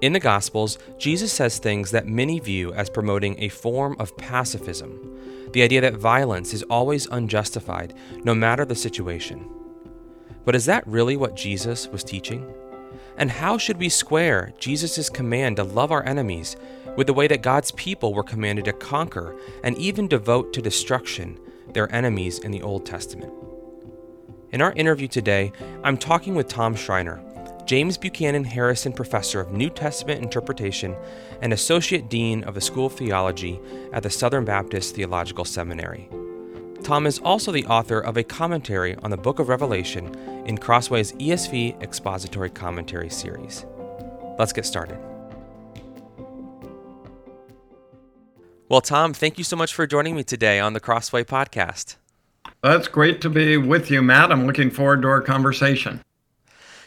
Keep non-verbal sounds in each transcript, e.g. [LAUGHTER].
In the Gospels, Jesus says things that many view as promoting a form of pacifism the idea that violence is always unjustified, no matter the situation. But is that really what Jesus was teaching? And how should we square Jesus' command to love our enemies with the way that God's people were commanded to conquer and even devote to destruction their enemies in the Old Testament? In our interview today, I'm talking with Tom Schreiner, James Buchanan Harrison Professor of New Testament Interpretation and Associate Dean of the School of Theology at the Southern Baptist Theological Seminary. Tom is also the author of a commentary on the book of Revelation in Crossway's ESV Expository Commentary series. Let's get started. Well, Tom, thank you so much for joining me today on the Crossway podcast. That's great to be with you, Matt. I'm looking forward to our conversation.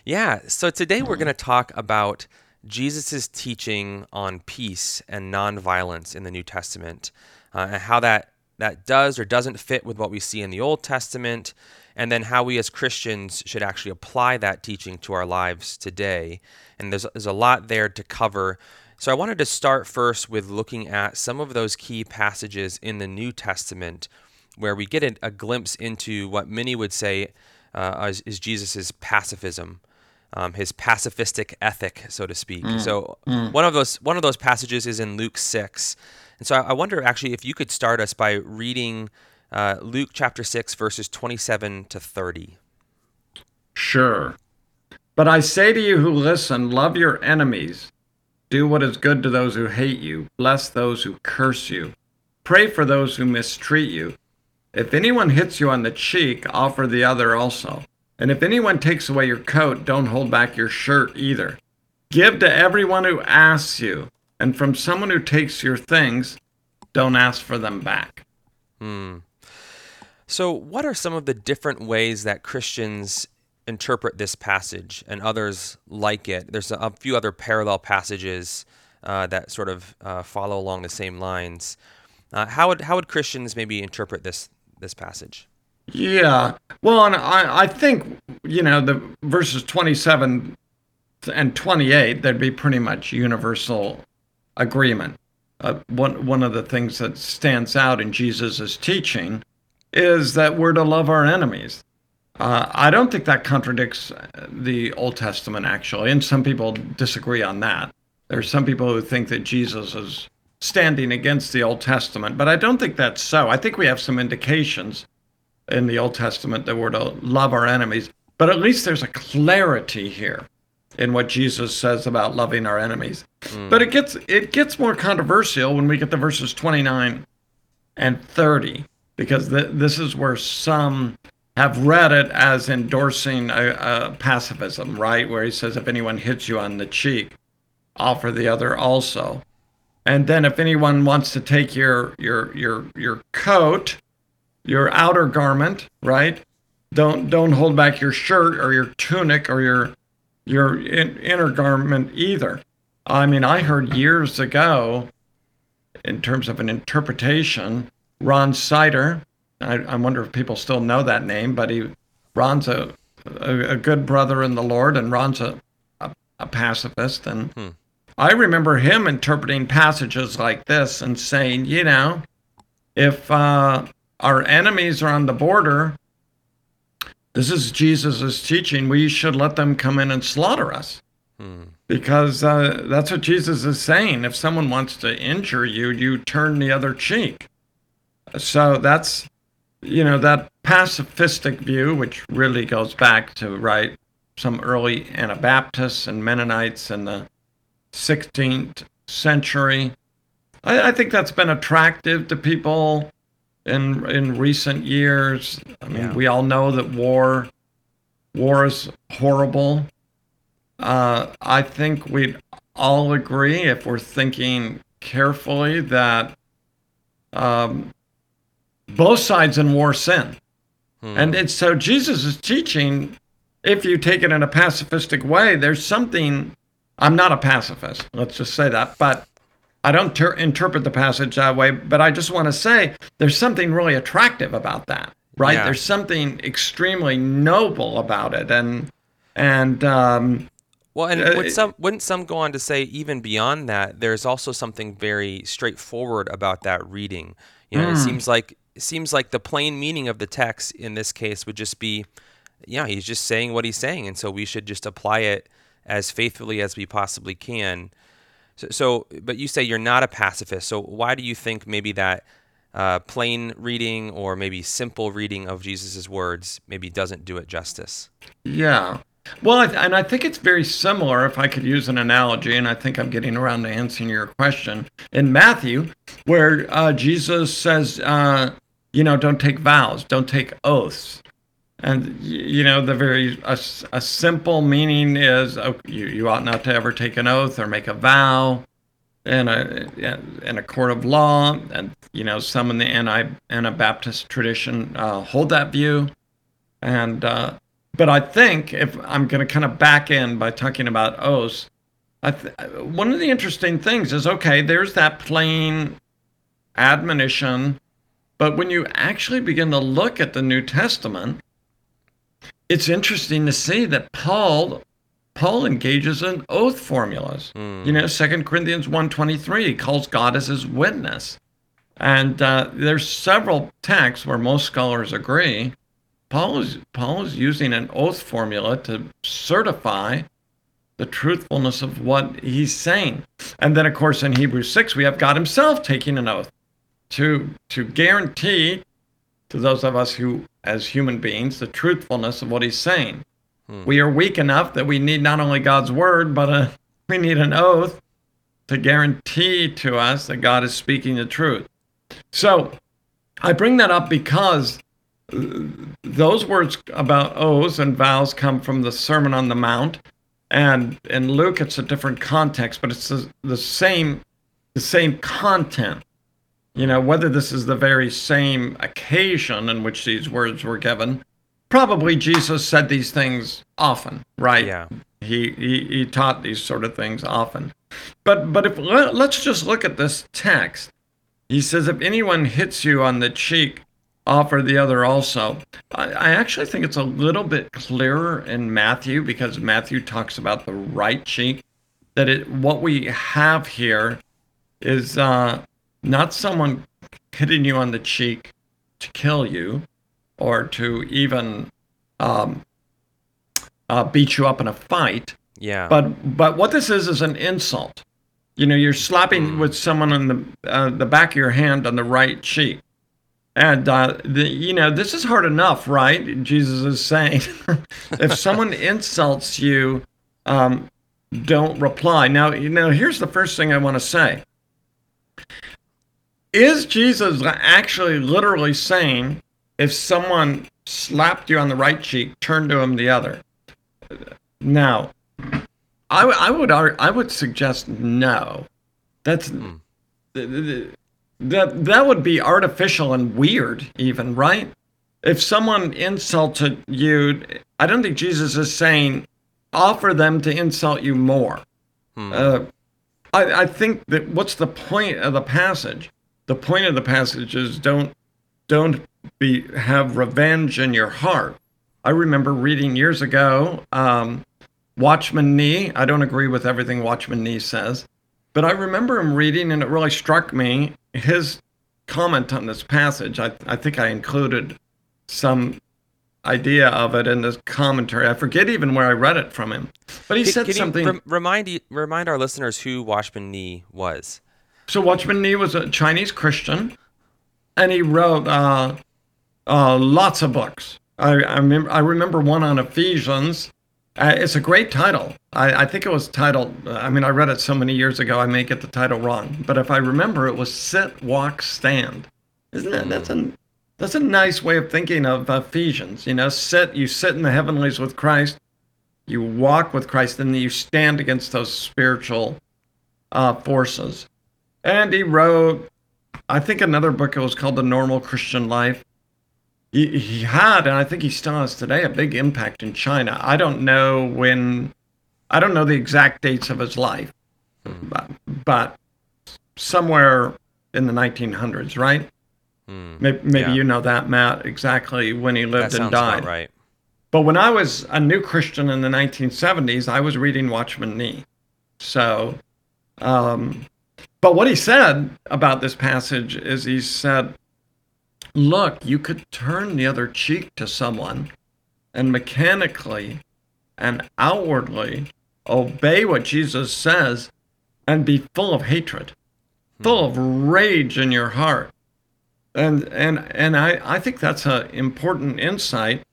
Yeah, so today we're going to talk about Jesus' teaching on peace and nonviolence in the New Testament, uh, and how that, that does or doesn't fit with what we see in the Old Testament, and then how we as Christians should actually apply that teaching to our lives today. And there's, there's a lot there to cover. So I wanted to start first with looking at some of those key passages in the New Testament where we get a, a glimpse into what many would say uh, is, is Jesus' pacifism um, his pacifistic ethic, so to speak. Mm. So mm. one of those one of those passages is in Luke six, and so I, I wonder actually if you could start us by reading uh, Luke chapter six verses twenty seven to thirty. Sure, but I say to you who listen, love your enemies, do what is good to those who hate you, bless those who curse you, pray for those who mistreat you. If anyone hits you on the cheek, offer the other also. And if anyone takes away your coat, don't hold back your shirt either. Give to everyone who asks you, and from someone who takes your things, don't ask for them back. Hmm. So, what are some of the different ways that Christians interpret this passage and others like it? There's a, few other parallel passages uh, that sort of uh, follow along the same lines. Uh, how would how would Christians maybe interpret this this passage? Yeah. Well, and I, I think, you know, the verses 27 and 28, there'd be pretty much universal agreement. Uh, one, one of the things that stands out in Jesus' teaching is that we're to love our enemies. Uh, I don't think that contradicts the Old Testament, actually, and some people disagree on that. There are some people who think that Jesus is standing against the Old Testament, but I don't think that's so. I think we have some indications in the Old Testament that we're to love our enemies, but at least there's a clarity here in what Jesus says about loving our enemies. Mm. But it gets it gets more controversial when we get to verses 29 and 30 because th- this is where some have read it as endorsing a, a pacifism, right? Where he says if anyone hits you on the cheek, offer the other also. And then if anyone wants to take your your your your coat, your outer garment, right? Don't don't hold back your shirt or your tunic or your your in, inner garment either. I mean, I heard years ago, in terms of an interpretation, Ron Sider. I, I wonder if people still know that name, but he Ron's a a, a good brother in the Lord, and Ron's a a, a pacifist, and hmm. I remember him interpreting passages like this and saying, you know, if uh, our enemies are on the border. This is Jesus' teaching. We should let them come in and slaughter us. Hmm. Because uh, that's what Jesus is saying. If someone wants to injure you, you turn the other cheek. So that's, you know, that pacifistic view, which really goes back to, right, some early Anabaptists and Mennonites in the 16th century. I, I think that's been attractive to people in in recent years. I mean, yeah. we all know that war war is horrible. Uh, I think we'd all agree if we're thinking carefully that um, both sides in war sin, hmm. and it's so Jesus is teaching. If you take it in a pacifistic way, there's something. I'm not a pacifist. Let's just say that, but I don't ter- interpret the passage that way, but I just want to say there's something really attractive about that, right? Yeah. There's something extremely noble about it, and and um, Well, and Uh, would some wouldn't some go on to say even beyond that, there's also something very straightforward about that reading. You know, it Mm. seems like it seems like the plain meaning of the text in this case would just be, yeah, he's just saying what he's saying, and so we should just apply it as faithfully as we possibly can. So, so but you say you're not a pacifist. So why do you think maybe that uh, plain reading or maybe simple reading of Jesus' words maybe doesn't do it justice? Yeah. Well, and I think it's very similar, if I could use an analogy, and I think I'm getting around to answering your question. In Matthew, where uh, Jesus says, uh, you know, don't take vows, don't take oaths. And, you know, the very, a, a simple meaning is oh, you, you ought not to ever take an oath or make a vow in a, in a court of law. And, you know, some in the anti, Anabaptist tradition uh, hold that view. And, uh, but I think if I'm going to kind of back in by talking about oaths, th- one of the interesting things is okay, there's that plain admonition, but when you actually begin to look at the New Testament, it's interesting to see that Paul Paul engages in oath formulas. Hmm. You know, Second Corinthians 1.23, he calls God as his witness. And uh, there's several texts where most scholars agree Paul is Paul is using an oath formula to certify the truthfulness of what he's saying. And then of course in Hebrews 6 we have God himself taking an oath to to guarantee to those of us who as human beings the truthfulness of what he's saying. We are weak enough that we need not only God's word but uh [LAUGHS] we need an oath to guarantee to us that God is speaking the truth. So I bring that up because those words about oaths and vows come from the Sermon on the Mount, and in Luke it's a different context, but it's the, the same the same content. You know, whether this is the very same occasion in which these words were given, probably Jesus said these things often, right? Yeah. He, he he taught these sort of things often. But but if let, let's just look at this text. He says, if anyone hits you on the cheek, offer the other also. I, I actually think it's a little bit clearer in Matthew because Matthew talks about the right cheek. That it what we have here is uh, not someone hitting you on the cheek to kill you or to even um, uh, beat you up in a fight. Yeah. But but what this is is an insult. You know, you're slapping with someone on the uh, the back of your hand on the right cheek, and uh, the, you know this is hard enough, right? Jesus is saying, [LAUGHS] if someone [LAUGHS] insults you, um, don't reply. Now, you know, here's the first thing I want to say: Is Jesus actually literally saying, if someone slapped you on the right cheek, turn to him the other? Now, I, w- I would ar- I would suggest no. That's th- th- th- that that would be artificial and weird, even right? If someone insulted you, I don't think Jesus is saying offer them to insult you more. Uh, I, I think that what's the point of the passage? The point of the passage is don't don't be have revenge in your heart. I remember reading years ago, um, Watchman Nee. I don't agree with everything Watchman Nee says, but I remember him reading, and it really struck me his comment on this passage. I, I think I included some idea of it in this commentary. I forget even where I read it from him, but he Can- said can you something. rem- remind remind our listeners who Watchman Nee was. So Watchman Nee was a Chinese Christian, and he wrote uh, uh, lots of books. I, I remember I remember one on Ephesians. Uh, it's a great title. I, I think it was titled. I mean, I read it so many years ago. I may get the title wrong, but if I remember, it was "Sit, Walk, Stand." Isn't that that's a that's a nice way of thinking of Ephesians? You know, sit. You sit in the heavenlies with Christ. You walk with Christ, and then you stand against those spiritual uh, forces. And he wrote, I think another book. It was called The Normal Christian Life. He, he had, and I think he still has today, a big impact in China. I don't know when, I don't know the exact dates of his life, but, but somewhere in the 1900s, right? Hmm. Maybe, maybe Yeah. you know that, Matt, exactly when he That lived and died. right. But when I was a new Christian in the 1970s, I was reading Watchman Nee. So, um, but what he said about this passage is he said, look, you could turn the other cheek to someone and mechanically and outwardly obey what Jesus says and be full of hatred, full of rage in your heart. And and and I, I think that's an important insight.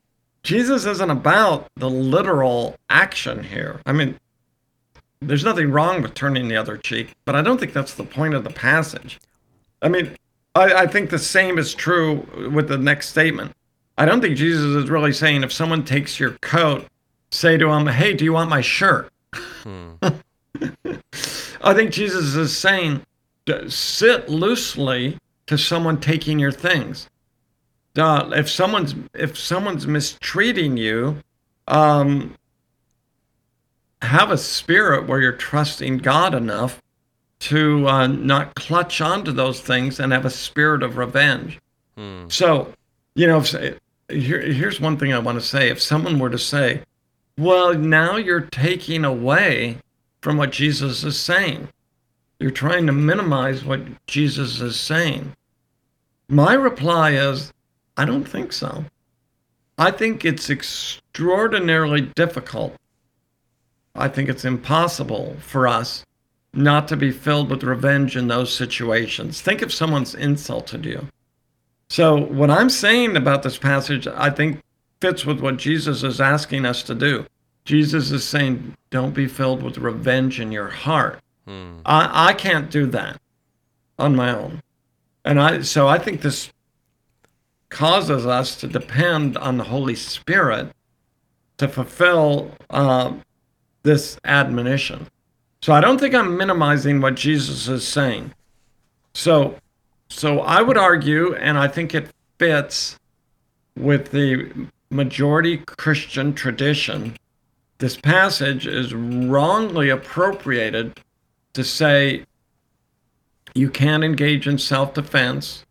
Jesus isn't about the literal action here. I mean, there's nothing wrong with turning the other cheek, but I don't think that's the point of the passage. I mean, I, I think the same is true with the next statement. I don't think Jesus is really saying if someone takes your coat, say to him, Hey, do you want my shirt? Hmm. [LAUGHS] I think Jesus is saying, sit loosely to someone taking your things. Uh, if someone's if someone's mistreating you, um, have a spirit where you're trusting God enough to uh, not clutch onto those things and have a spirit of revenge. Hmm. So, you know, if, here, here's one thing I want to say. If someone were to say, well, now you're taking away from what Jesus is saying, you're trying to minimize what Jesus is saying. My reply is, I don't think so. I think it's extraordinarily difficult. I think it's impossible for us not to be filled with revenge in those situations. Think if someone's insulted you. So, what I'm saying about this passage, I think fits with what Jesus is asking us to do. Jesus is saying, don't be filled with revenge in your heart. Hmm. I, I can't do that on my own. And I so I think this causes us to depend on the Holy Spirit to fulfill uh, this admonition. So I don't think I'm minimizing what Jesus is saying. So so I would argue, and I think it fits with the majority Christian tradition, this passage is wrongly appropriated to say you can't engage in self-defense,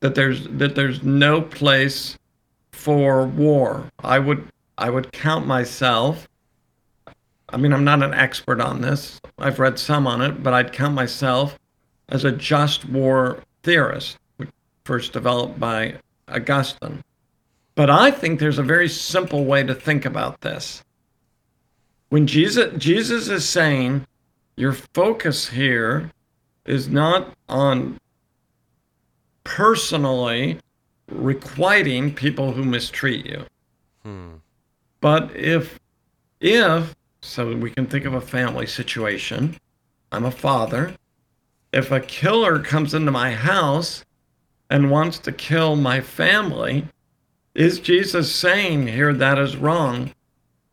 that there's that there's no place for war. I would I would count myself I mean, I'm not an expert on this. I've read some on it, but I'd count myself as a just war theorist, first developed by Augustine. But I think there's a very simple way to think about this. When Jesus, Jesus is saying, your focus here is not on personally requiting people who mistreat you. Hmm. But if if so we can think of a family situation. I'm a father. If a killer comes into my house and wants to kill my family, is Jesus saying here that is wrong?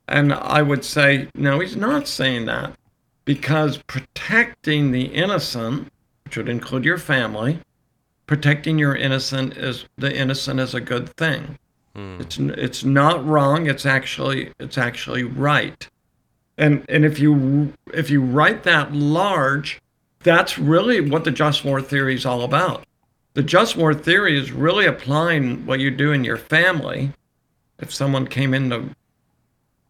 And I would say, no, he's not saying that because protecting the innocent, which would include your family, protecting your innocent is the innocent is a good thing. Hmm. It's it's not wrong. It's actually it's actually right. And and if you if you write that large, that's really what the just war theory is all about. The just war theory is really applying what you do in your family. If someone came in to,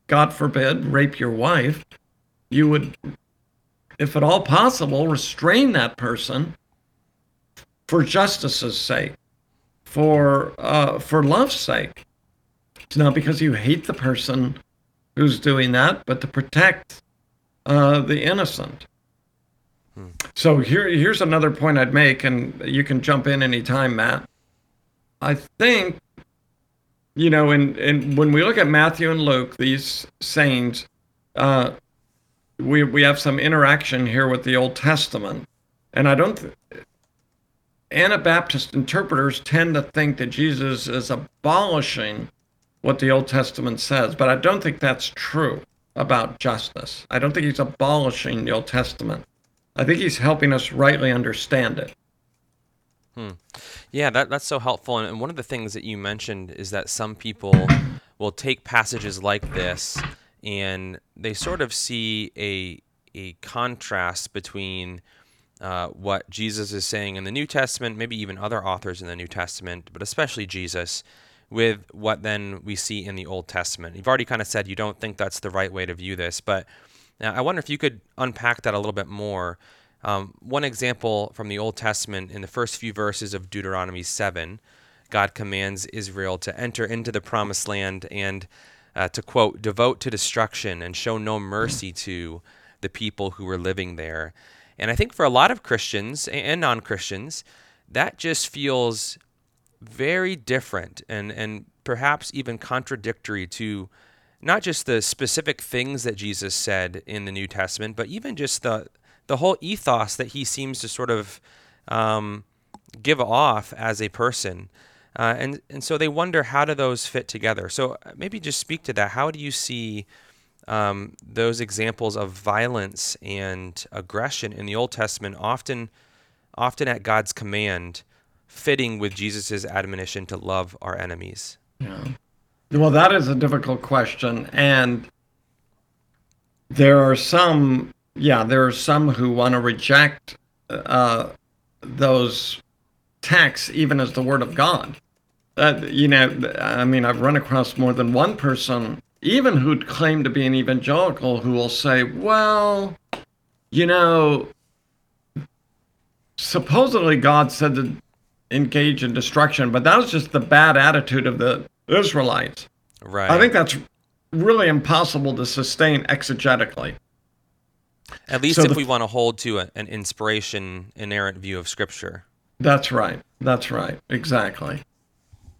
God forbid, rape your wife, you would, if at all possible, restrain that person for justice's sake, for uh, for love's sake. It's not because you hate the person who's doing that, but to protect uh, the innocent. Hmm. So here, here's another point I'd make, and you can jump in anytime, Matt. I think, you know, in, in when we look at Matthew and Luke, these sayings, uh, we we have some interaction here with the Old Testament, and I don't. Th- Anabaptist interpreters tend to think that Jesus is abolishing what the Old Testament says, but I don't think that's true about justice. I don't think he's abolishing the Old Testament. I think he's helping us rightly understand it. Hmm. Yeah, that, that's so helpful. And one of the things that you mentioned is that some people will take passages like this and they sort of see a, a contrast between uh, what Jesus is saying in the New Testament, maybe even other authors in the New Testament, but especially Jesus, with what then we see in the Old Testament. You've already kind of said you don't think that's the right way to view this, but I wonder if you could unpack that a little bit more. Um, one example from the Old Testament in the first few verses of Deuteronomy 7, God commands Israel to enter into the promised land and uh, to quote, devote to destruction and show no mercy to the people who were living there. And I think for a lot of Christians and non Christians, that just feels very different and, and perhaps even contradictory to not just the specific things that Jesus said in the New Testament, but even just the, the whole ethos that he seems to sort of um, give off as a person. Uh, and, and so they wonder how do those fit together? So maybe just speak to that. How do you see um, those examples of violence and aggression in the Old Testament often, often at God's command, fitting with Jesus' admonition to love our enemies? Yeah. Well, that is a difficult question. And there are some, yeah, there are some who want to reject uh, those texts even as the Word of God. Uh, you know, I mean, I've run across more than one person even who'd claim to be an evangelical who will say, well, you know, supposedly God said to engage in destruction, but that was just the bad attitude of the Israelites. Right. I think that's really impossible to sustain exegetically. At least so if the, we want to hold to a, an inspiration inerrant view of Scripture. That's right. That's right. Exactly.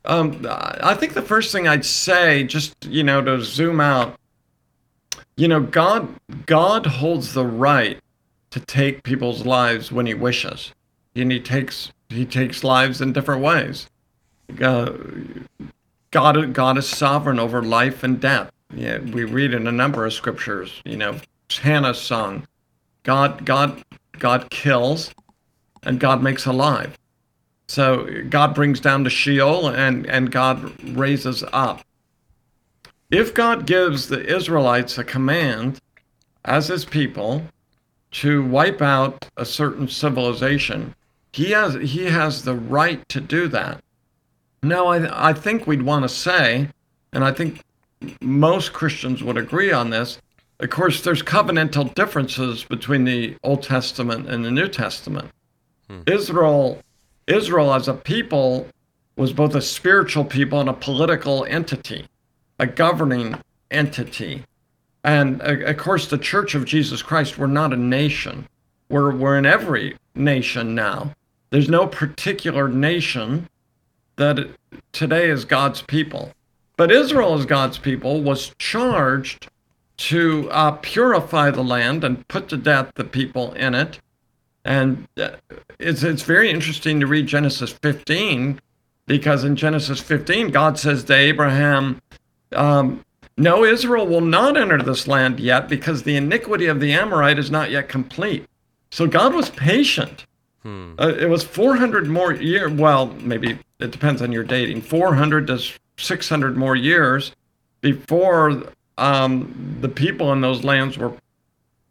Um, I think the first thing I'd say, just you know, to zoom out, you know, God God holds the right to take people's lives when He wishes, and He takes He takes lives in different ways. Uh, God God is sovereign over life and death. Yeah, we read in a number of scriptures. You know, Hannah's song, God God God kills, and God makes alive. So God brings down to Sheol and, and God raises up. If God gives the Israelites a command as his people to wipe out a certain civilization, he has he has the right to do that. Now I I think we'd want to say, and I think most Christians would agree on this. Of course, there's covenantal differences between the Old Testament and the New Testament. Hmm. Israel Israel as a people was both a spiritual people and a political entity, a governing entity. And uh, of course, the Church of Jesus Christ, we're not a nation. We're, we're in every nation now. There's no particular nation that today is God's people. But Israel, as God's people, was charged to uh, purify the land and put to death the people in it and uh, it's, it's very interesting to read Genesis 15 because in Genesis 15, God says to Abraham, um, No, Israel will not enter this land yet because the iniquity of the Amorite is not yet complete. So God was patient. Hmm. Uh, it was 400 more year. Well, maybe it depends on your dating. 400 to 600 more years before um, the people in those lands were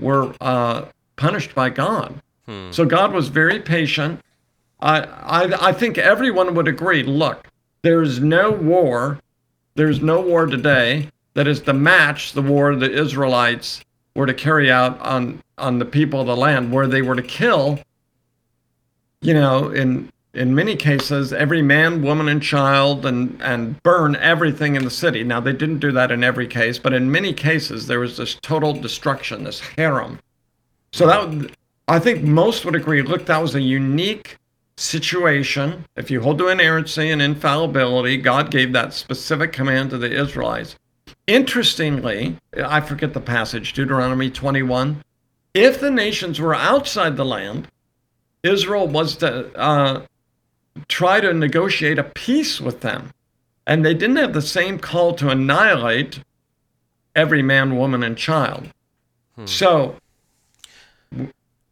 were uh, punished by God. Hmm. So God was very patient. I, I, I think everyone would agree look, there's no war, there's no war today that is to match the war the Israelites were to carry out on, on the people of the land, where they were to kill, you know, in in many cases, every man, woman, and child, and, and burn everything in the city. Now, they didn't do that in every case, but in many cases, there was this total destruction, this herem. So that I think most would agree look, that was a unique situation. If you hold to inerrancy and infallibility, God gave that specific command to the Israelites. Interestingly, I forget the passage, Deuteronomy 21. If the nations were outside the land, Israel was to uh, try to negotiate a peace with them. And they didn't have the same call to annihilate every man, woman, and child. Hmm. So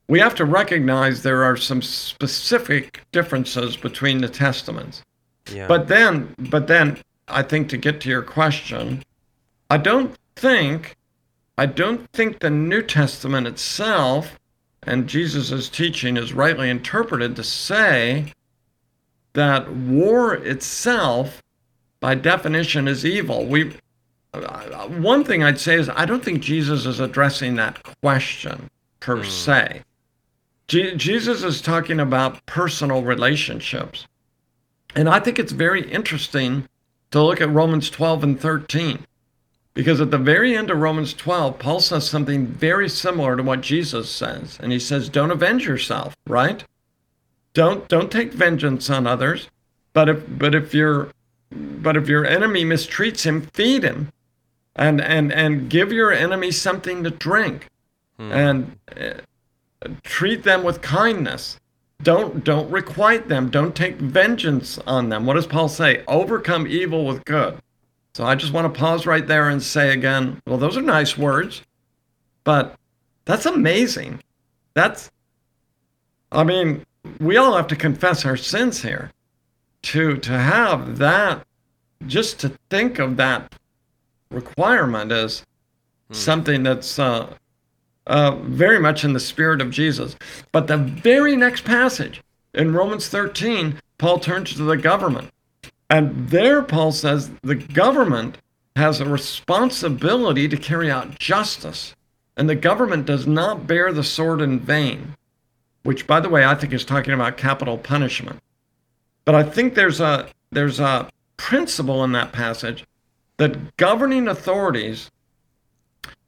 we have to recognize there are some specific differences between the testaments. Yeah. But then, but then, I think to get to your question, I don't think, I don't think the New Testament itself and Jesus' teaching is rightly interpreted to say that war itself by definition is evil. We uh, one thing I'd say is I don't think Jesus is addressing that question per mm. se. Je- Jesus is talking about personal relationships. And I think it's very interesting to look at Romans 12 and 13. Because at the very end of Romans 12, Paul says something very similar to what Jesus says. And he says, Don't avenge yourself, right? Don't don't take vengeance on others. But if but if your but if your enemy mistreats him, feed him. And and and give your enemy something to drink. Hmm. And uh, treat them with kindness. Don't don't requite them. Don't take vengeance on them. What does Paul say? Overcome evil with good. So I just want to pause right there and say again, well, those are nice words, but that's amazing. That's I mean, we all have to confess our sins here. To to have that just to think of that requirement as hmm. something that's uh, uh, very much in the spirit of Jesus. But the very next passage in Romans 13, Paul turns to the government. And there, Paul says the government has a responsibility to carry out justice. And the government does not bear the sword in vain, which, by the way, I think is talking about capital punishment. But I think there's a, there's a principle in that passage that governing authorities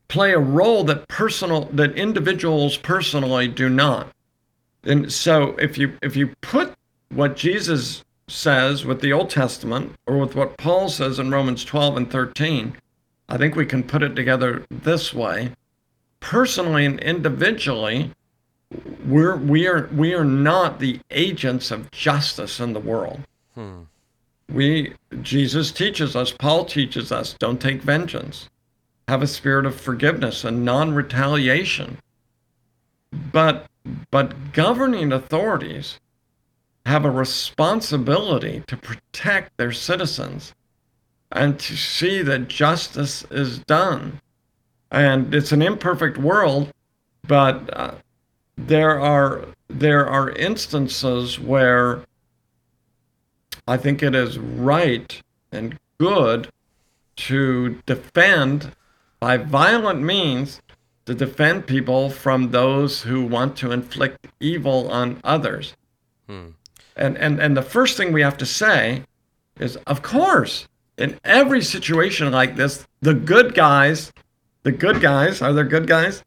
play a role that personal that individuals personally do not. And so if you if you put what Jesus says with the Old Testament or with what Paul says in Romans 12 and 13, I think we can put it together this way. Personally and individually, we're we are we are not the agents of justice in the world. Hmm. We Jesus teaches us, Paul teaches us, don't take vengeance have a spirit of forgiveness and non-retaliation. But but governing authorities have a responsibility to protect their citizens and to see that justice is done. And it's an imperfect world, but uh, there are there are instances where I think it is right and good to defend by violent means to defend people from those who want to inflict evil on others. Hmm. And, and, and the first thing we have to say is, of course, in every situation like this, the good guys, the good guys, are there good guys?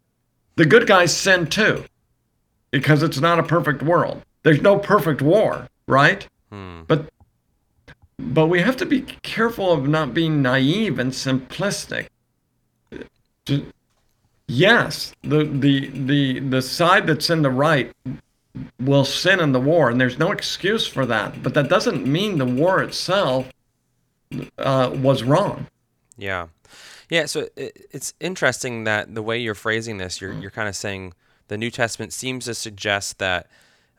The good guys sin too, because it's not a perfect world. There's no perfect war, right? Hmm. But but we have to be careful of not being naive and simplistic yes, the the the the side that's in the right will sin in the war, and there's no excuse for that. But that doesn't mean the war itself uh, was wrong. Yeah, yeah. So it, it's interesting that the way you're phrasing this, you're you're kind of saying the New Testament seems to suggest that.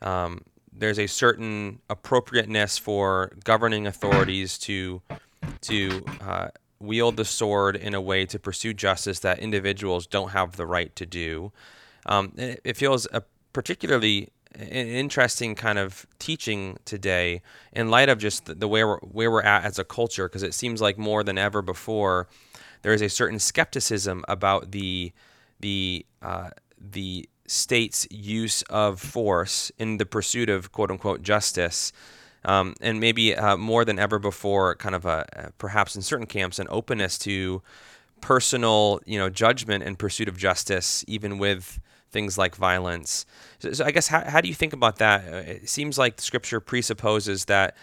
Um, there's a certain appropriateness for governing authorities to to uh, wield the sword in a way to pursue justice that individuals don't have the right to do. Um, it feels a particularly interesting kind of teaching today in light of just the, the way we're, where we're at as a culture, because it seems like more than ever before, there is a certain skepticism about the the uh, the state's use of force in the pursuit of quote unquote justice. Um, and maybe uh, more than ever before, kind of a perhaps in certain camps an openness to personal, you know, judgment and pursuit of justice, even with things like violence. So, so I guess how, how do you think about that? Uh, it seems like Scripture presupposes that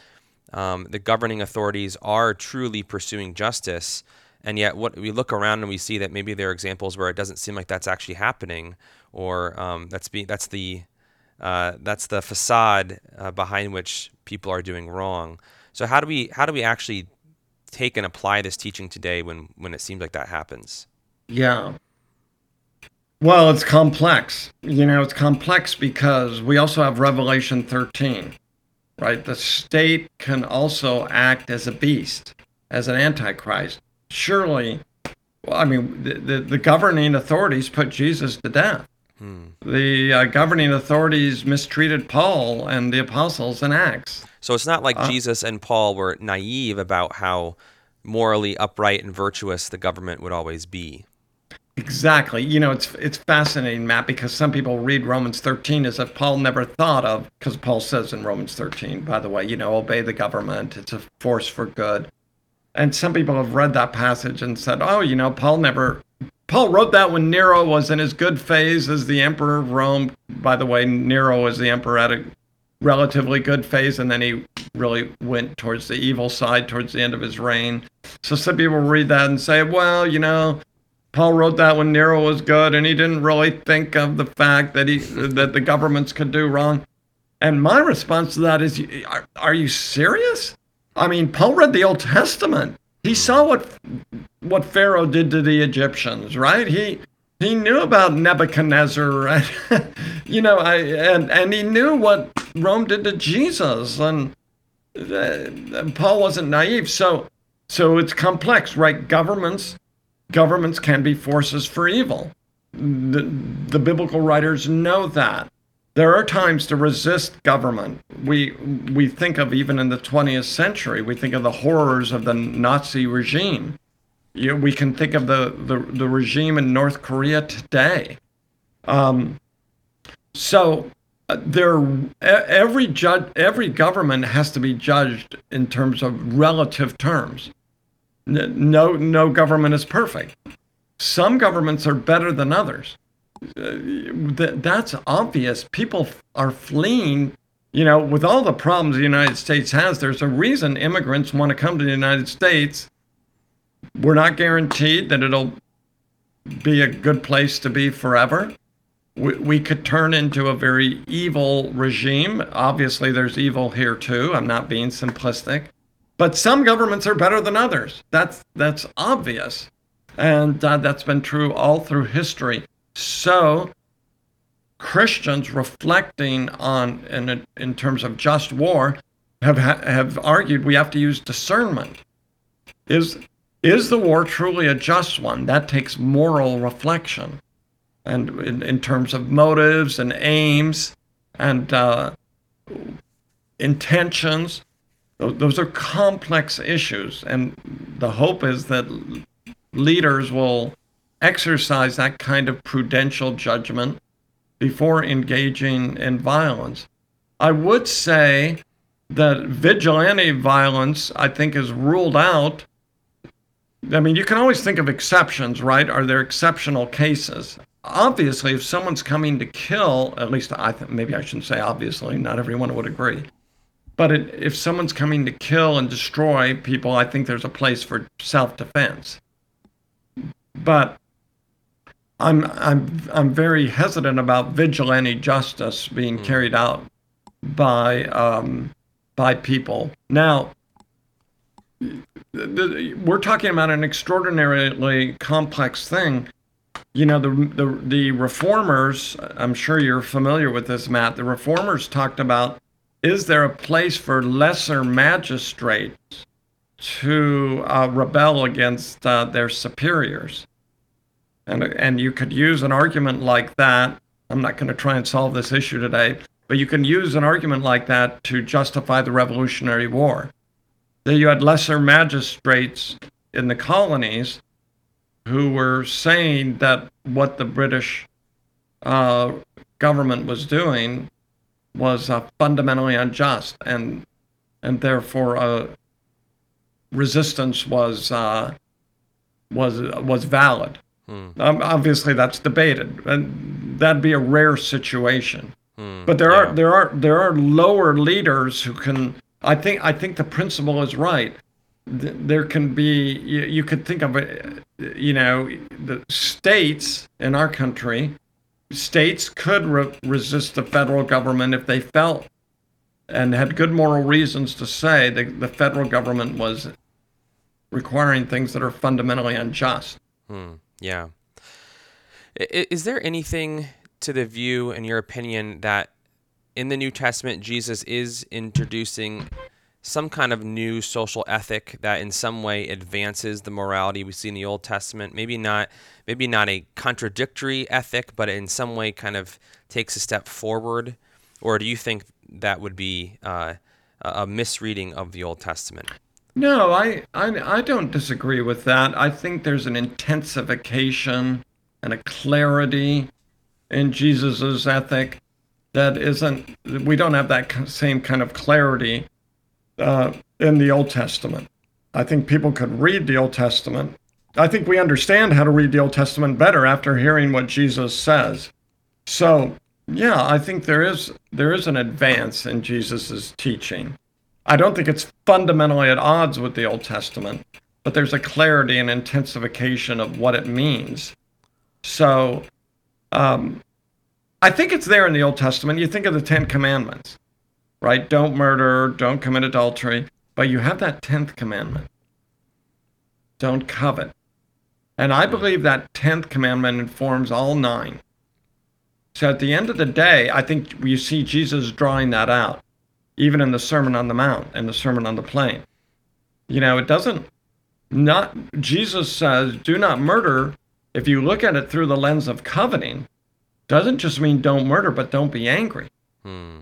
um, the governing authorities are truly pursuing justice, and yet what we look around and we see that maybe there are examples where it doesn't seem like that's actually happening, or um, that's be that's the uh, that's the facade uh, behind which people are doing wrong. So how do we how do we actually take and apply this teaching today when when it seems like that happens? Yeah. Well, it's complex. You know, it's complex because we also have Revelation 13, right? The state can also act as a beast, as an antichrist. Surely, well, I mean, the, the, the governing authorities put Jesus to death. Hmm. The uh, governing authorities mistreated Paul and the apostles in Acts. So it's not like uh, Jesus and Paul were naive about how morally upright and virtuous the government would always be. Exactly. You know, it's it's fascinating, Matt, because some people read Romans 13 as if Paul never thought of, because Paul says in Romans 13, by the way, you know, obey the government. It's a force for good. And some people have read that passage and said, oh, you know, Paul never. Paul wrote that when Nero was in his good phase as the emperor of Rome. By the way, Nero was the emperor at a relatively good phase, and then he really went towards the evil side towards the end of his reign. So some people read that and say, well, you know, Paul wrote that when Nero was good, and he didn't really think of the fact that he that the governments could do wrong. And my response to that is, are, are you serious? I mean, Paul read the Old Testament. He saw what what Pharaoh did to the Egyptians, right? He he knew about Nebuchadnezzar, and, [LAUGHS] you know, I, and and he knew what Rome did to Jesus, and, uh, and Paul wasn't naive. So so it's complex, right? Governments governments can be forces for evil. The, the biblical writers know that. There are times to resist government. We we think of even in the 20th century, we think of the horrors of the Nazi regime. You we can think of the, the, the regime in North Korea today. Um, so uh, there, every judge, every government has to be judged in terms of relative terms no no government is perfect. Some governments are better than others. Uh, that's obvious. People are fleeing. You know, with all the problems the United States has, there's a reason immigrants want to come to the United States. We're not guaranteed that it'll be a good place to be forever. We, we could turn into a very evil regime. Obviously, there's evil here too. I'm not being simplistic. But some governments are better than others. That's that's obvious, and uh, that's been true all through history. So Christians reflecting on in in terms of just war have have argued we have to use discernment. Is is the war truly a just one? That takes moral reflection, and in, in terms of motives and aims and uh, intentions those are complex issues, and the hope is that leaders will exercise that kind of prudential judgment before engaging in violence. I would say that vigilante violence, I think, is ruled out. I mean, you can always think of exceptions, right? Are there exceptional cases? Obviously, if someone's coming to kill, at least I think maybe I shouldn't say obviously, not everyone would agree. But it, if someone's coming to kill and destroy people, I think there's a place for self-defense. But I'm I'm I'm very hesitant about vigilante justice being mm. carried out by um, by people. Now, we're talking about an extraordinarily complex thing. You know, the, the the reformers. I'm sure you're familiar with this, Matt. The reformers talked about is there a place for lesser magistrates to uh, rebel against uh, their superiors? And, and you could use an argument like that. I'm not going to try and solve this issue today, but you can use an argument like that to justify the Revolutionary War. That you had lesser magistrates in the colonies who were saying that what the British uh, government was doing was uh, fundamentally unjust, and and therefore uh, resistance was uh, was was valid. Hmm. Um, obviously, that's debated, and that'd be a rare situation. Hmm. But there yeah. are there are there are lower leaders who can. I think I think the principle is right. There can be you, you could think of it, you know, the states in our country states could re- resist the federal government if they felt and had good moral reasons to say that the federal government was requiring things that are fundamentally unjust. Hmm, yeah. Is there anything to the view, in your opinion, that in the New Testament Jesus is introducing some kind of new social ethic that in some way advances the morality we see in the Old Testament. Maybe not maybe not a contradictory ethic, but in some way kind of takes a step forward. Or do you think that would be uh, a misreading of the Old Testament. No, I, I, I don't disagree with that. I think there's an intensification and a clarity in Jesus's ethic that isn't. We don't have that same kind of clarity uh, in the Old Testament. I think people could read the Old Testament. I think we understand how to read the Old Testament better after hearing what Jesus says. So, yeah, I think there is there is an advance in Jesus's teaching. I don't think it's fundamentally at odds with the Old Testament, but there's a clarity and intensification of what it means. So, um, I think it's there in the Old Testament. You think of the Ten Commandments, right? Don't murder, don't commit adultery. But you have that 10th commandment don't covet. And I believe that 10th commandment informs all nine. So at the end of the day, I think you see Jesus drawing that out, even in the Sermon on the Mount and the Sermon on the Plain. You know, it doesn't, not, Jesus says, do not murder. If you look at it through the lens of coveting, doesn't just mean don't murder, but don't be angry. Hmm.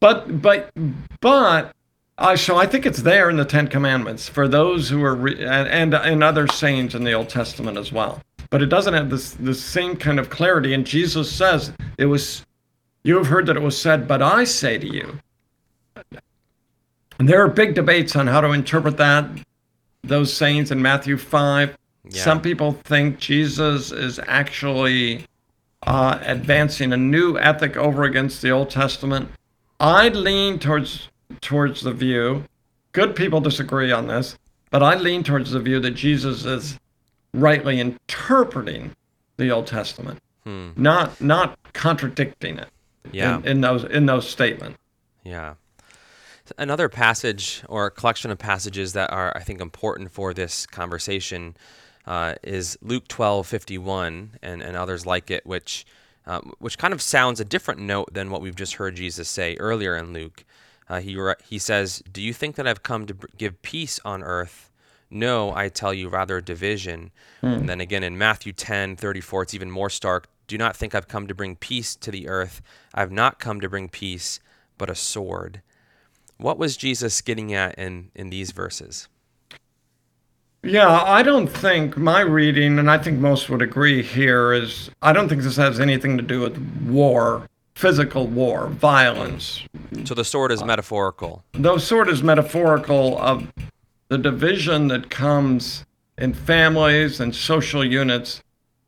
But, but, but uh, so I think it's there in the Ten Commandments for those who are, re- and, and and other sayings in the Old Testament as well. But it doesn't have this the same kind of clarity. And Jesus says it was, you have heard that it was said, but I say to you. And there are big debates on how to interpret that, those sayings in Matthew five. Yeah. Some people think Jesus is actually uh, advancing a new ethic over against the Old Testament. I lean towards towards the view, good people disagree on this, but I lean towards the view that Jesus is rightly interpreting the Old Testament, hmm. not not contradicting it. Yeah. In, in those in those statements. Yeah. Another passage or collection of passages that are, I think, important for this conversation uh, is Luke twelve fifty one and, and others like it, which uh, which kind of sounds a different note than what we've just heard Jesus say earlier in Luke. Uh, he, he says, Do you think that I've come to give peace on earth? No, I tell you, rather division. Hmm. And then again in Matthew 10 34, it's even more stark. Do not think I've come to bring peace to the earth. I've not come to bring peace, but a sword. What was Jesus getting at in, in these verses? Yeah, I don't think my reading, and I think most would agree here, is I don't think this has anything to do with war physical war, violence. So the sword is metaphorical. The sword is metaphorical of the division that comes in families and social units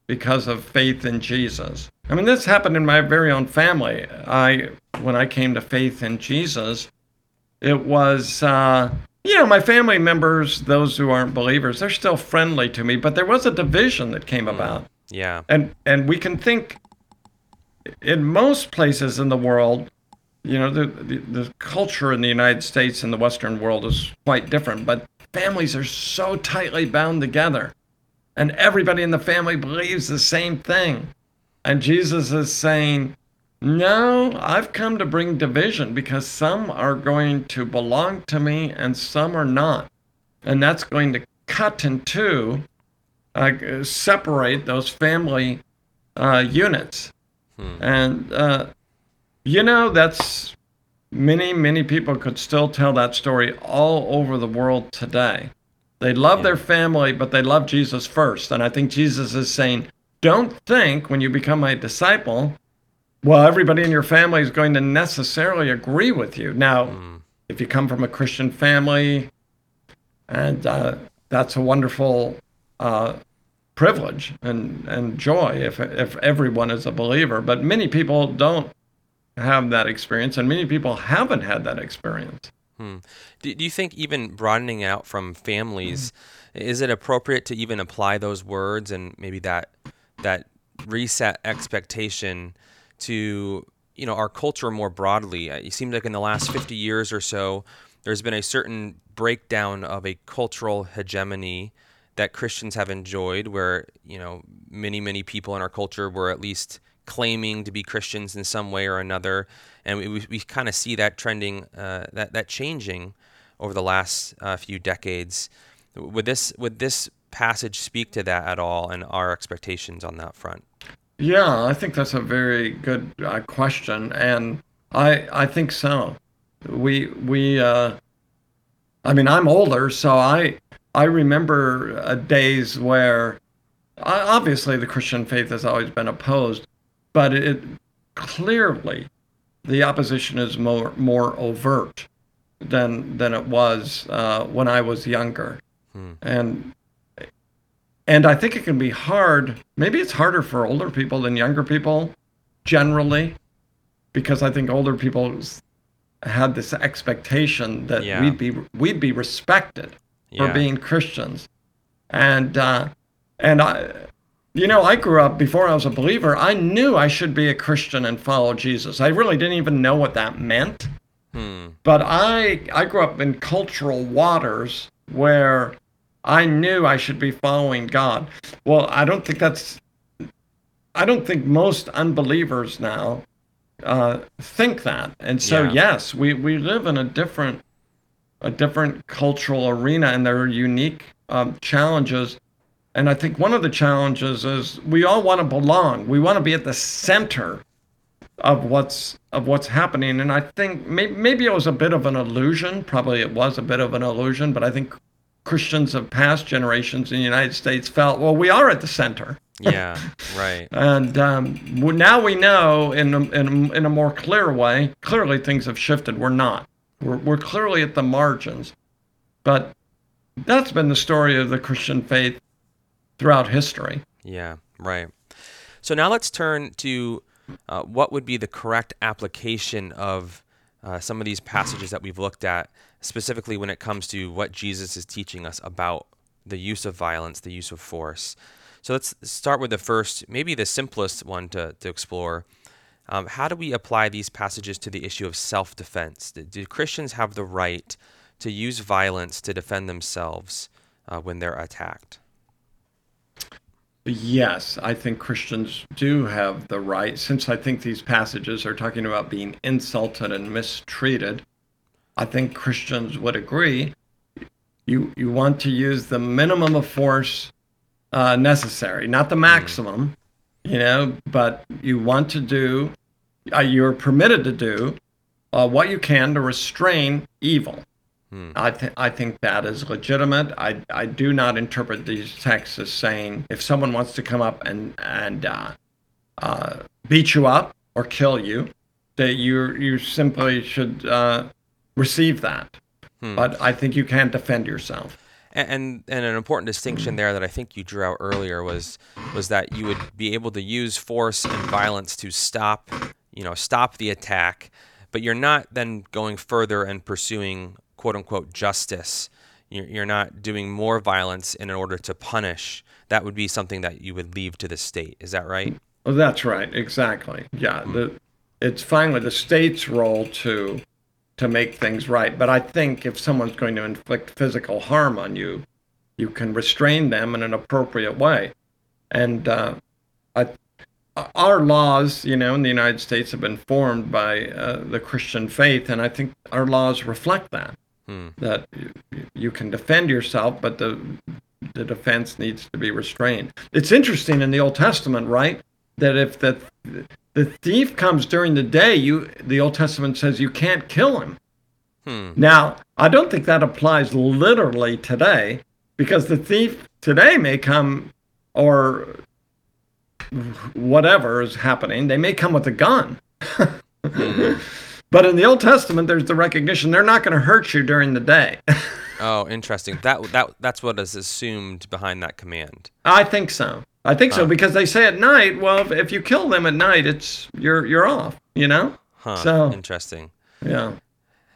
because of faith in Jesus. I mean, this happened in my very own family. I, when I came to faith in Jesus, it was, uh, you know, my family members, those who aren't believers, they're still friendly to me, but there was a division that came mm. about. Yeah. And and we can think in most places in the world, you know, the, the, the culture in the United States and the Western world is quite different, but families are so tightly bound together. And everybody in the family believes the same thing. And Jesus is saying, No, I've come to bring division because some are going to belong to me and some are not. And that's going to cut in two, uh, separate those family uh, units. Hmm. And, uh, you know, that's many, many people could still tell that story all over the world today. They love yeah. their family, but they love Jesus first. And I think Jesus is saying, don't think when you become my disciple, well, everybody in your family is going to necessarily agree with you. Now, mm. if you come from a Christian family, and uh, that's a wonderful uh, privilege and, and joy if, if everyone is a believer. But many people don't have that experience, and many people haven't had that experience. Hmm. Do, do you think even broadening out from families, mm. is it appropriate to even apply those words and maybe that that reset expectation to you know our culture more broadly? It seems like in the last 50 years or so, there's been a certain breakdown of a cultural hegemony that Christians have enjoyed, where you know many many people in our culture were at least claiming to be Christians in some way or another, and we we, we kind of see that trending uh, that that changing over the last uh, few decades. Would this would this passage speak to that at all, and our expectations on that front? Yeah, I think that's a very good uh, question, and I I think so. We we uh, I mean, I'm older, so I I remember uh, days where obviously the Christian faith has always been opposed, but it clearly the opposition is more more overt than than it was uh, when I was younger, hmm. and and I think it can be hard. Maybe it's harder for older people than younger people, generally, because I think older people had this expectation that yeah. we'd be we'd be respected yeah. for being Christians, and uh, and I, you know, I grew up before I was a believer. I knew I should be a Christian and follow Jesus. I really didn't even know what that meant, hmm. but I I grew up in cultural waters where I knew I should be following God. Well, I don't think that's. I don't think most unbelievers now uh, think that. And so, yeah. yes, we, we live in a different a different cultural arena, and there are unique um, challenges. And I think one of the challenges is we all want to belong. We want to be at the center of what's of what's happening. And I think maybe, maybe it was a bit of an illusion. Probably it was a bit of an illusion, but I think Christians of past generations in the United States felt, well, we are at the center yeah, [LAUGHS] right. and um, now we know in a, in, a, in a more clear way, clearly things have shifted. We're not. We're, we're clearly at the margins. But that's been the story of the Christian faith throughout history. Yeah, right. So now let's turn to uh, what would be the correct application of uh, some of these passages that we've looked at, specifically when it comes to what Jesus is teaching us about the use of violence, the use of force. So let's start with the first, maybe the simplest one to, to explore. Um, how do we apply these passages to the issue of self defense? Do, do, Christians have the right to use violence to defend themselves uh, when they're attacked? Yes, I think Christians do have the right, since I think these passages are talking about being insulted and mistreated. I think Christians would agree. You, you want to use the minimum of force uh, necessary, not the hmm. maximum, you know, but you want to do, uh, you're permitted to do uh, what you can to restrain evil. Mm. I, th- I think that is legitimate. I, I do not interpret these texts as saying if someone wants to come up and, and uh, uh, beat you up or kill you, that you, you simply should uh, receive that. Hmm. But I think you can defend yourself. And, and an important distinction there that I think you drew out earlier was was that you would be able to use force and violence to stop, you know, stop the attack, but you're not then going further and pursuing quote unquote justice. You're not doing more violence in order to punish. That would be something that you would leave to the state. Is that right? Oh, that's right. Exactly. Yeah. The, it's finally the state's role to to make things right. But I think if someone's going to inflict physical harm on you, you can restrain them in an appropriate way. And uh, I, our laws, you know, in the United States have been formed by uh, the Christian faith, and I think our laws reflect that. Hmm. That you, you can defend yourself, but the the defense needs to be restrained. It's interesting in the Old Testament, right? That if the the thief comes during the day, you the Old Testament says you can't kill him. Hmm. Now, I don't think that applies literally today because the thief today may come or whatever is happening, they may come with a gun. hmm. [LAUGHS] But in the Old Testament, there's the recognition they're not going to hurt you during the day. [LAUGHS] oh, interesting. That that that's what is assumed behind that command. I think so. I think so because they say at night. Well, if, if you kill them at night, it's you're you're off. You know. Huh. So interesting. Yeah.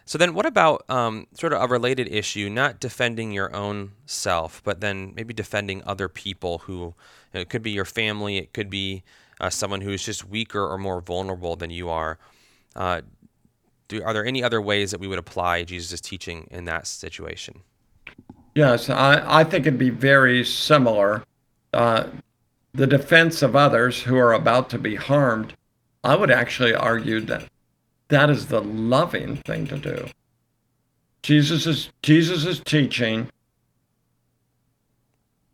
So then, what about um, sort of a related issue? Not defending your own self, but then maybe defending other people who you know, it could be your family, it could be uh, someone who is just weaker or more vulnerable than you are. Uh, do, are there any other ways that we would apply Jesus' teaching in that situation? Yes, I, I think it'd be very similar. Uh, the defense of others who are about to be harmed, I would actually argue that that is the loving thing to do. Jesus is Jesus is teaching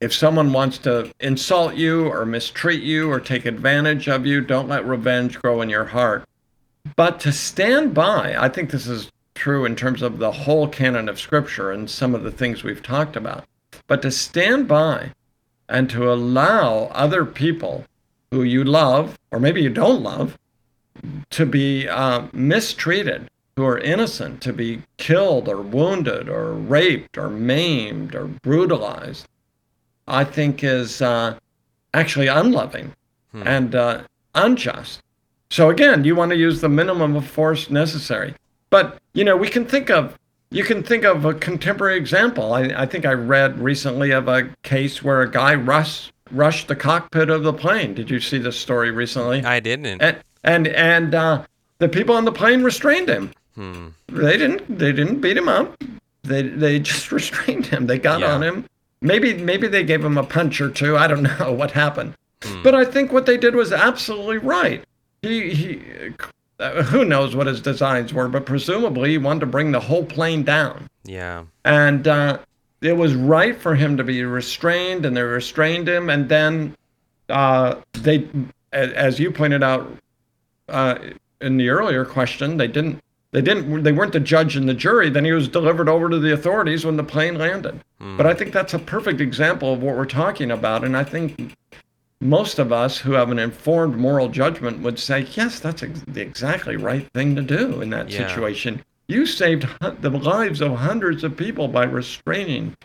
if someone wants to insult you or mistreat you or take advantage of you, don't let revenge grow in your heart. But to stand by, I think this is true in terms of the whole canon of Scripture and some of the things we've talked about. But to stand by and to allow other people who you love, or maybe you don't love, to be uh, mistreated, who are innocent, to be killed or wounded or raped or maimed or brutalized, I think is uh, actually unloving hmm. and uh, unjust. So again, you want to use the minimum of force necessary. But you know, we can think of you can think of a contemporary example. I, I think I read recently of a case where a guy rushed rushed the cockpit of the plane. Did you see this story recently? I didn't. And and, and uh, the people on the plane restrained him. Hmm. They didn't. They didn't beat him up. They they [LAUGHS] just restrained him. They got yeah. on him. Maybe maybe they gave him a punch or two. I don't [LAUGHS] know what happened. Hmm. But I think what they did was absolutely right. He he. Uh, [LAUGHS] who knows what his designs were, but presumably he wanted to bring the whole plane down. Yeah. And uh, it was right for him to be restrained, and they restrained him, and then uh, they, as you pointed out uh, in the earlier question, they didn't they didn't they weren't the judge and the jury then he was delivered over to the authorities when the plane landed mm. but i think that's a perfect example of what we're talking about and i think most of us who have an informed moral judgment would say yes that's ex- the exactly right thing to do in that yeah. situation you saved the lives of hundreds of people by restraining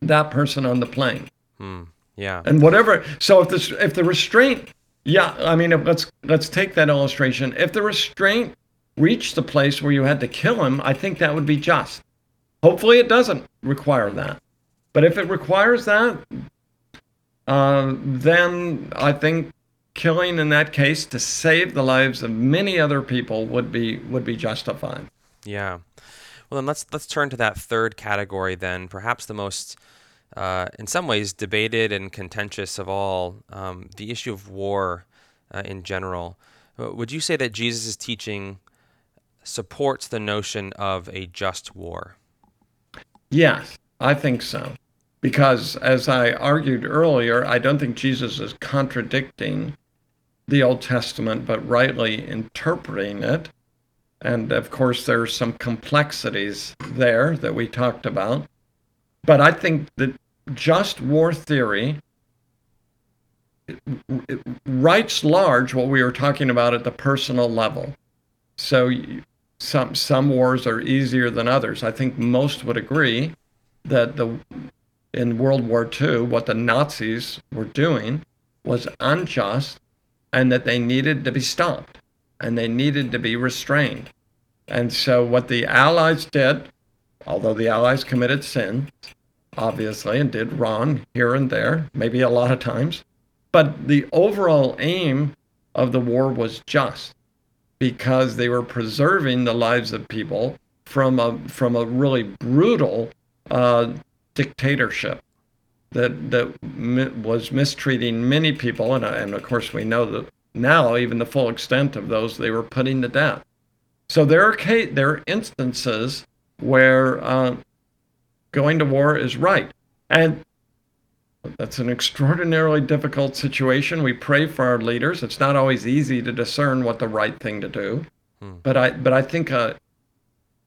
that person on the plane mm. yeah and whatever so if this if the restraint yeah i mean let's let's take that illustration if the restraint reached the place where you had to kill him, I think that would be just. Hopefully, it doesn't require that. But if it requires that, uh, then I think killing in that case to save the lives of many other people would be would be justified. Yeah. Well, then let's let's turn to that third category. Then perhaps the most, uh, in some ways, debated and contentious of all, um, the issue of war uh, in general. Uh, would you say that Jesus' teaching supports the notion of a just war. Yes, I think so. Because as I argued earlier, I don't think Jesus is contradicting the Old Testament, but rightly interpreting it. And of course, there are some complexities there that we talked about. But I think that just war theory writes large what we were talking about at the personal level. So some some wars are easier than others. I think most would agree that the in World War II, what the Nazis were doing was unjust and that they needed to be stopped and they needed to be restrained. And so what the Allies did, although the Allies committed sin, obviously, and did wrong here and there, maybe a lot of times, but the overall aim of the war was just because they were preserving the lives of people from a from a really brutal uh, dictatorship that that mi- was mistreating many people, and and of course we know that now even the full extent of those they were putting to death. So there are ca- there are instances where uh, going to war is right, and that's an extraordinarily difficult situation. We pray for our leaders. It's not always easy to discern what the right thing to do. Hmm. But I but I think uh,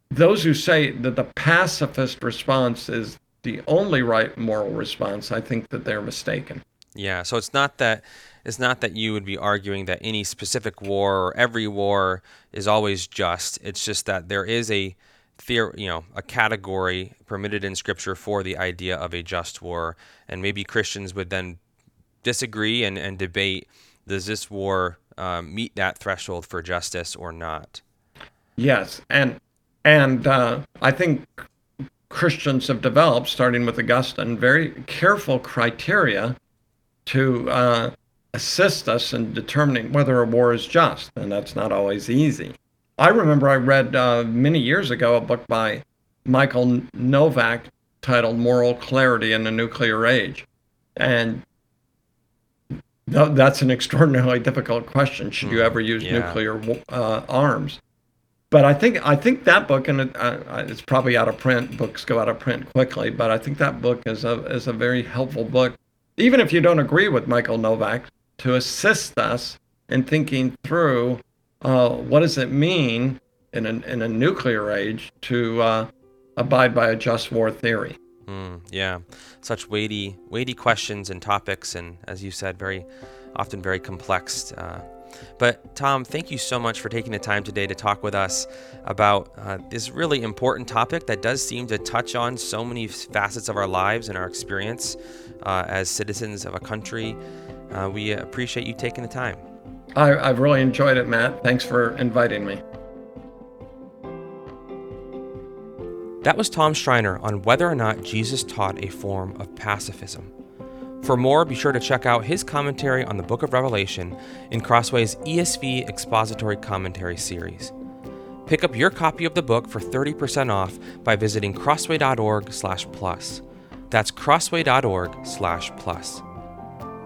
those who say that the pacifist response is the only right moral response, I think that they're mistaken. Yeah, so it's not that it's not that you would be arguing that any specific war or every war is always just. It's just that there is a theor- you know, a category permitted in Scripture for the idea of a just war, and maybe Christians would then disagree and, and debate: Does this war um, meet that threshold for justice or not? Yes, and and uh, I think Christians have developed, starting with Augustine, very careful criteria to uh, assist us in determining whether a war is just, and that's not always easy. I remember I read uh, many years ago a book by Michael Novak titled Moral Clarity in the Nuclear Age. And th- that's an extraordinarily difficult question. Should you hmm. ever use yeah. nuclear uh, arms? But I think I think that book, and it, it's probably out of print. Books go out of print quickly, but I think that book is a is a very helpful book, even if you don't agree with Michael Novak, to assist us in thinking through uh, what does it mean in a, in a nuclear age to uh, abide by a just war theory. Mm, yeah, such weighty, weighty questions and topics, and as you said, very often very complex. Uh, but Tom, thank you so much for taking the time today to talk with us about uh, this really important topic that does seem to touch on so many facets of our lives and our experience uh, as citizens of a country. Uh, we appreciate you taking the time. I, I've really enjoyed it, Matt. Thanks for inviting me. That was Tom Schreiner on whether or not Jesus taught a form of pacifism. For more, be sure to check out his commentary on the book of Revelation in Crossway's ESV Expository Commentary series. Pick up your copy of the book for 30% off by visiting crossway.org/plus. That's crossway.org/plus.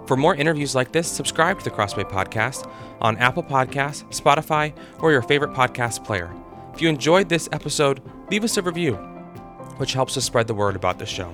For more interviews like this, subscribe to the Crossway podcast on Apple Podcasts, Spotify, or your favorite podcast player. If you enjoyed this episode, leave us a review, which helps us spread the word about the show.